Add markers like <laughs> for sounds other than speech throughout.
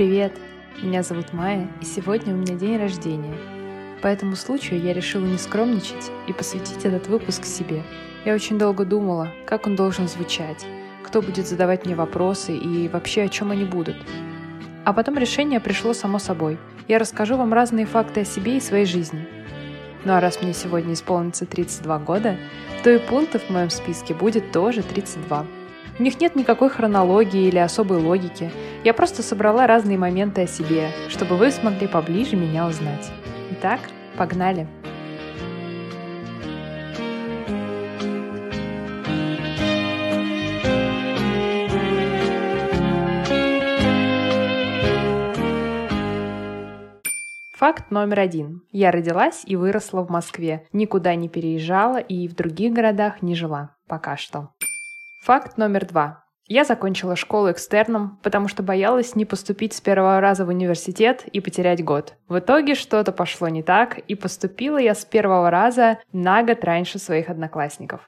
Меня зовут Майя, и сегодня у меня день рождения. По этому случаю я решила не скромничать и посвятить этот выпуск себе. Я очень долго думала, как он должен звучать, кто будет задавать мне вопросы и вообще о чем они будут. А потом решение пришло само собой. Я расскажу вам разные факты о себе и своей жизни. Ну а раз мне сегодня исполнится 32 года, то и пунктов в моем списке будет тоже 32. У них нет никакой хронологии или особой логики. Я просто собрала разные моменты о себе, чтобы вы смогли поближе меня узнать. Итак, погнали! Факт номер один. Я родилась и выросла в Москве, никуда не переезжала и в других городах не жила. Пока что. Факт номер два. Я закончила школу экстерном, потому что боялась не поступить с первого раза в университет и потерять год. В итоге что-то пошло не так, и поступила я с первого раза на год раньше своих одноклассников.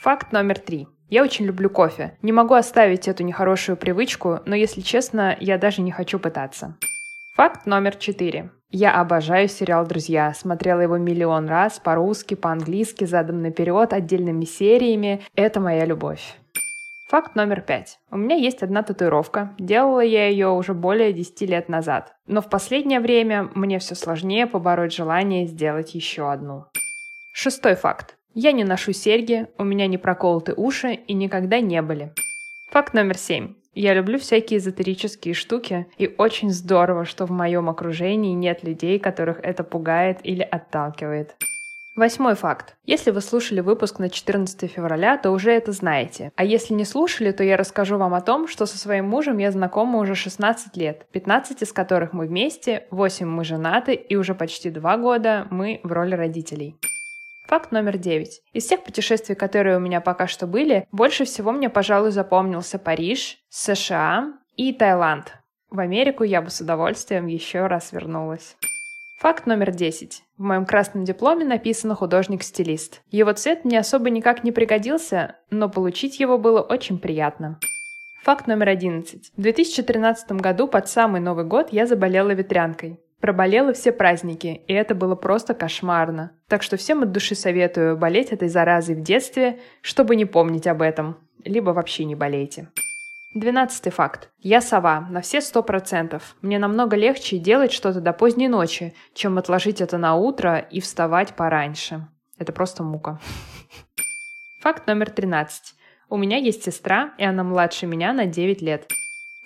Факт номер три. Я очень люблю кофе. Не могу оставить эту нехорошую привычку, но если честно, я даже не хочу пытаться. Факт номер четыре. Я обожаю сериал «Друзья». Смотрела его миллион раз, по-русски, по-английски, задом наперед, отдельными сериями. Это моя любовь. Факт номер пять. У меня есть одна татуировка. Делала я ее уже более 10 лет назад. Но в последнее время мне все сложнее побороть желание сделать еще одну. Шестой факт. Я не ношу серьги, у меня не проколоты уши и никогда не были. Факт номер семь. Я люблю всякие эзотерические штуки, и очень здорово, что в моем окружении нет людей, которых это пугает или отталкивает. Восьмой факт. Если вы слушали выпуск на 14 февраля, то уже это знаете. А если не слушали, то я расскажу вам о том, что со своим мужем я знакома уже 16 лет, 15 из которых мы вместе, 8 мы женаты и уже почти 2 года мы в роли родителей. Факт номер девять. Из всех путешествий, которые у меня пока что были, больше всего мне, пожалуй, запомнился Париж, США и Таиланд. В Америку я бы с удовольствием еще раз вернулась. Факт номер 10. В моем красном дипломе написано «художник-стилист». Его цвет мне особо никак не пригодился, но получить его было очень приятно. Факт номер 11. В 2013 году под самый Новый год я заболела ветрянкой. Проболела все праздники, и это было просто кошмарно. Так что всем от души советую болеть этой заразой в детстве, чтобы не помнить об этом. Либо вообще не болейте. Двенадцатый факт. Я сова, на все сто процентов. Мне намного легче делать что-то до поздней ночи, чем отложить это на утро и вставать пораньше. Это просто мука. Факт номер тринадцать. У меня есть сестра, и она младше меня на 9 лет.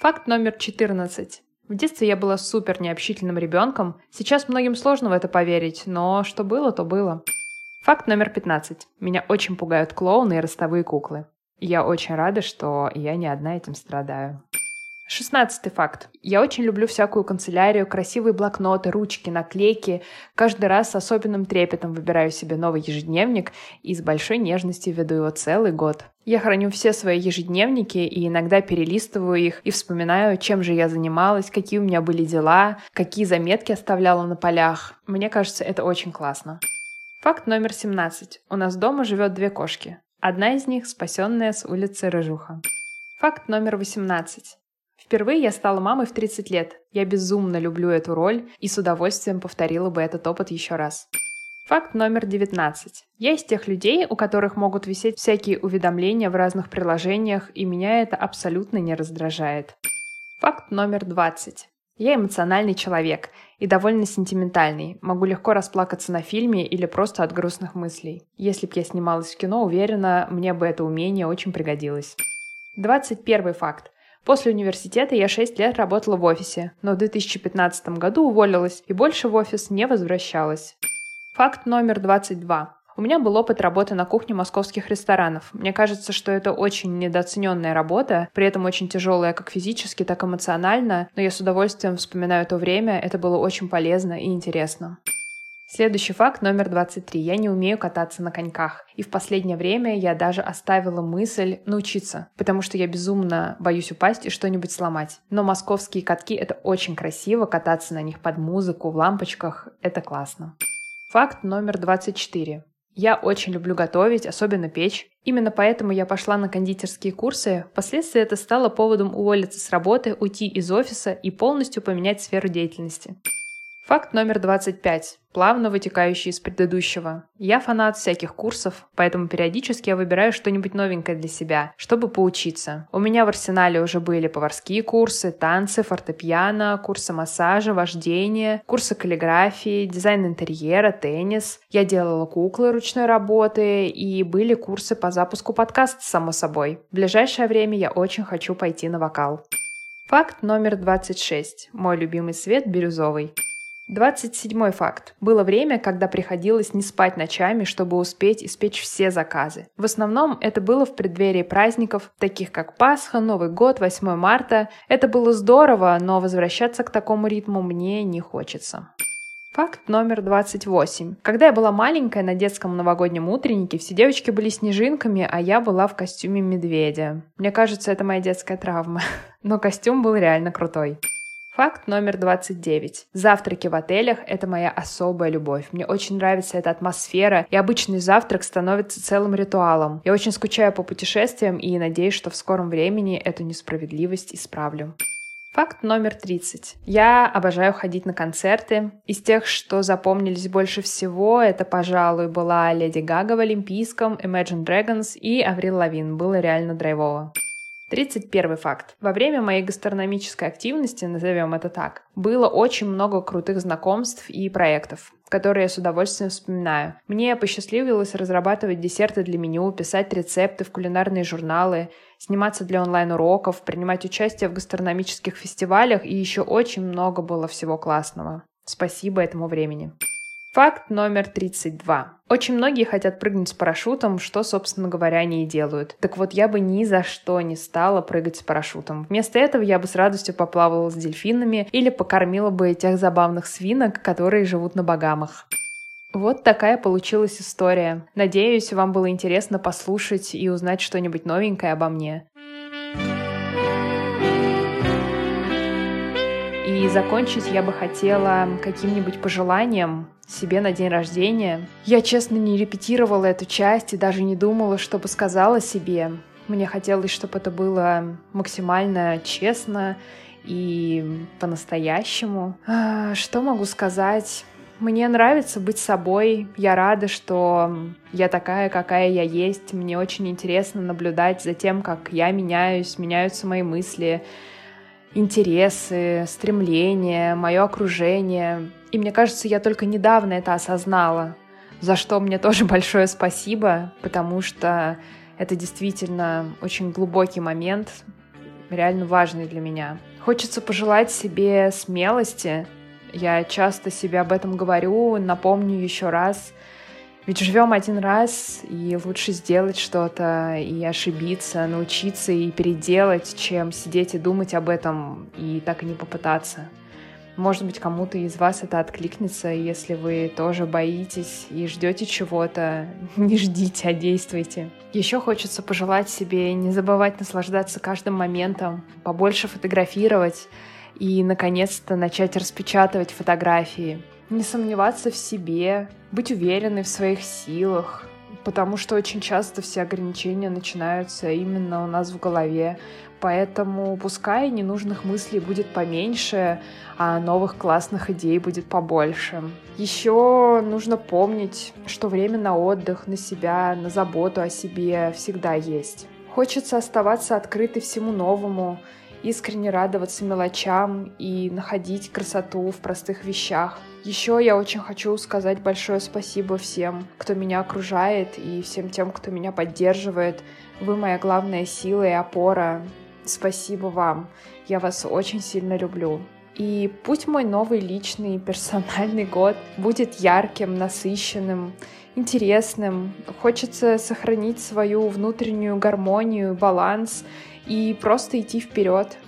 Факт номер 14. В детстве я была супер необщительным ребенком. Сейчас многим сложно в это поверить, но что было, то было. Факт номер 15. Меня очень пугают клоуны и ростовые куклы. Я очень рада, что я не одна этим страдаю. Шестнадцатый факт. Я очень люблю всякую канцелярию, красивые блокноты, ручки, наклейки. Каждый раз с особенным трепетом выбираю себе новый ежедневник и с большой нежностью веду его целый год. Я храню все свои ежедневники и иногда перелистываю их и вспоминаю, чем же я занималась, какие у меня были дела, какие заметки оставляла на полях. Мне кажется, это очень классно. Факт номер 17. У нас дома живет две кошки. Одна из них спасенная с улицы Рыжуха. Факт номер 18. Впервые я стала мамой в 30 лет. Я безумно люблю эту роль и с удовольствием повторила бы этот опыт еще раз. Факт номер 19. Я из тех людей, у которых могут висеть всякие уведомления в разных приложениях, и меня это абсолютно не раздражает. Факт номер 20. Я эмоциональный человек и довольно сентиментальный. Могу легко расплакаться на фильме или просто от грустных мыслей. Если б я снималась в кино, уверена, мне бы это умение очень пригодилось. 21 факт. После университета я 6 лет работала в офисе, но в 2015 году уволилась и больше в офис не возвращалась. Факт номер 22. У меня был опыт работы на кухне московских ресторанов. Мне кажется, что это очень недооцененная работа, при этом очень тяжелая как физически, так и эмоционально, но я с удовольствием вспоминаю то время, это было очень полезно и интересно. Следующий факт номер 23. Я не умею кататься на коньках. И в последнее время я даже оставила мысль научиться, потому что я безумно боюсь упасть и что-нибудь сломать. Но московские катки — это очень красиво, кататься на них под музыку, в лампочках — это классно. Факт номер 24. Я очень люблю готовить, особенно печь. Именно поэтому я пошла на кондитерские курсы. Впоследствии это стало поводом уволиться с работы, уйти из офиса и полностью поменять сферу деятельности. Факт номер 25, плавно вытекающий из предыдущего. Я фанат всяких курсов, поэтому периодически я выбираю что-нибудь новенькое для себя, чтобы поучиться. У меня в арсенале уже были поварские курсы, танцы, фортепиано, курсы массажа, вождения, курсы каллиграфии, дизайн интерьера, теннис. Я делала куклы ручной работы и были курсы по запуску подкаста, само собой. В ближайшее время я очень хочу пойти на вокал. Факт номер 26. Мой любимый цвет бирюзовый. 27 факт. Было время, когда приходилось не спать ночами, чтобы успеть испечь все заказы. В основном это было в преддверии праздников, таких как Пасха, Новый год, 8 марта. Это было здорово, но возвращаться к такому ритму мне не хочется. Факт номер 28. Когда я была маленькая, на детском новогоднем утреннике все девочки были снежинками, а я была в костюме медведя. Мне кажется, это моя детская травма. <laughs> Но костюм был реально крутой. Факт номер 29. Завтраки в отелях – это моя особая любовь. Мне очень нравится эта атмосфера, и обычный завтрак становится целым ритуалом. Я очень скучаю по путешествиям и надеюсь, что в скором времени эту несправедливость исправлю. Факт номер 30. Я обожаю ходить на концерты. Из тех, что запомнились больше всего, это, пожалуй, была Леди Гага в Олимпийском, Imagine Dragons и Аврил Лавин. Было реально драйвово. 31 факт. Во время моей гастрономической активности, назовем это так, было очень много крутых знакомств и проектов, которые я с удовольствием вспоминаю. Мне посчастливилось разрабатывать десерты для меню, писать рецепты в кулинарные журналы, сниматься для онлайн-уроков, принимать участие в гастрономических фестивалях и еще очень много было всего классного. Спасибо этому времени. Факт номер 32. Очень многие хотят прыгнуть с парашютом, что, собственно говоря, они и делают. Так вот, я бы ни за что не стала прыгать с парашютом. Вместо этого я бы с радостью поплавала с дельфинами или покормила бы тех забавных свинок, которые живут на Багамах. Вот такая получилась история. Надеюсь, вам было интересно послушать и узнать что-нибудь новенькое обо мне. И закончить я бы хотела каким-нибудь пожеланием себе на день рождения. Я, честно, не репетировала эту часть и даже не думала, что бы сказала себе. Мне хотелось, чтобы это было максимально честно и по-настоящему. А, что могу сказать? Мне нравится быть собой. Я рада, что я такая, какая я есть. Мне очень интересно наблюдать за тем, как я меняюсь, меняются мои мысли, интересы, стремления, мое окружение. И мне кажется, я только недавно это осознала, за что мне тоже <laughs> большое спасибо, потому что это действительно очень глубокий момент, реально важный для меня. Хочется пожелать себе смелости. Я часто себе об этом говорю, напомню еще раз — ведь живем один раз, и лучше сделать что-то и ошибиться, научиться и переделать, чем сидеть и думать об этом и так и не попытаться. Может быть, кому-то из вас это откликнется, если вы тоже боитесь и ждете чего-то, <laughs> не ждите, а действуйте. Еще хочется пожелать себе не забывать наслаждаться каждым моментом, побольше фотографировать и, наконец-то, начать распечатывать фотографии не сомневаться в себе, быть уверенной в своих силах, потому что очень часто все ограничения начинаются именно у нас в голове. Поэтому пускай ненужных мыслей будет поменьше, а новых классных идей будет побольше. Еще нужно помнить, что время на отдых, на себя, на заботу о себе всегда есть. Хочется оставаться открытой всему новому, искренне радоваться мелочам и находить красоту в простых вещах. Еще я очень хочу сказать большое спасибо всем, кто меня окружает, и всем тем, кто меня поддерживает. Вы моя главная сила и опора. Спасибо вам. Я вас очень сильно люблю. И пусть мой новый личный персональный год будет ярким, насыщенным, интересным. Хочется сохранить свою внутреннюю гармонию, баланс и просто идти вперед.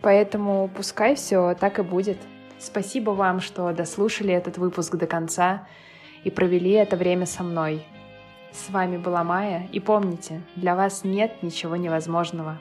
Поэтому пускай все так и будет. Спасибо вам, что дослушали этот выпуск до конца и провели это время со мной. С вами была Майя, и помните, для вас нет ничего невозможного.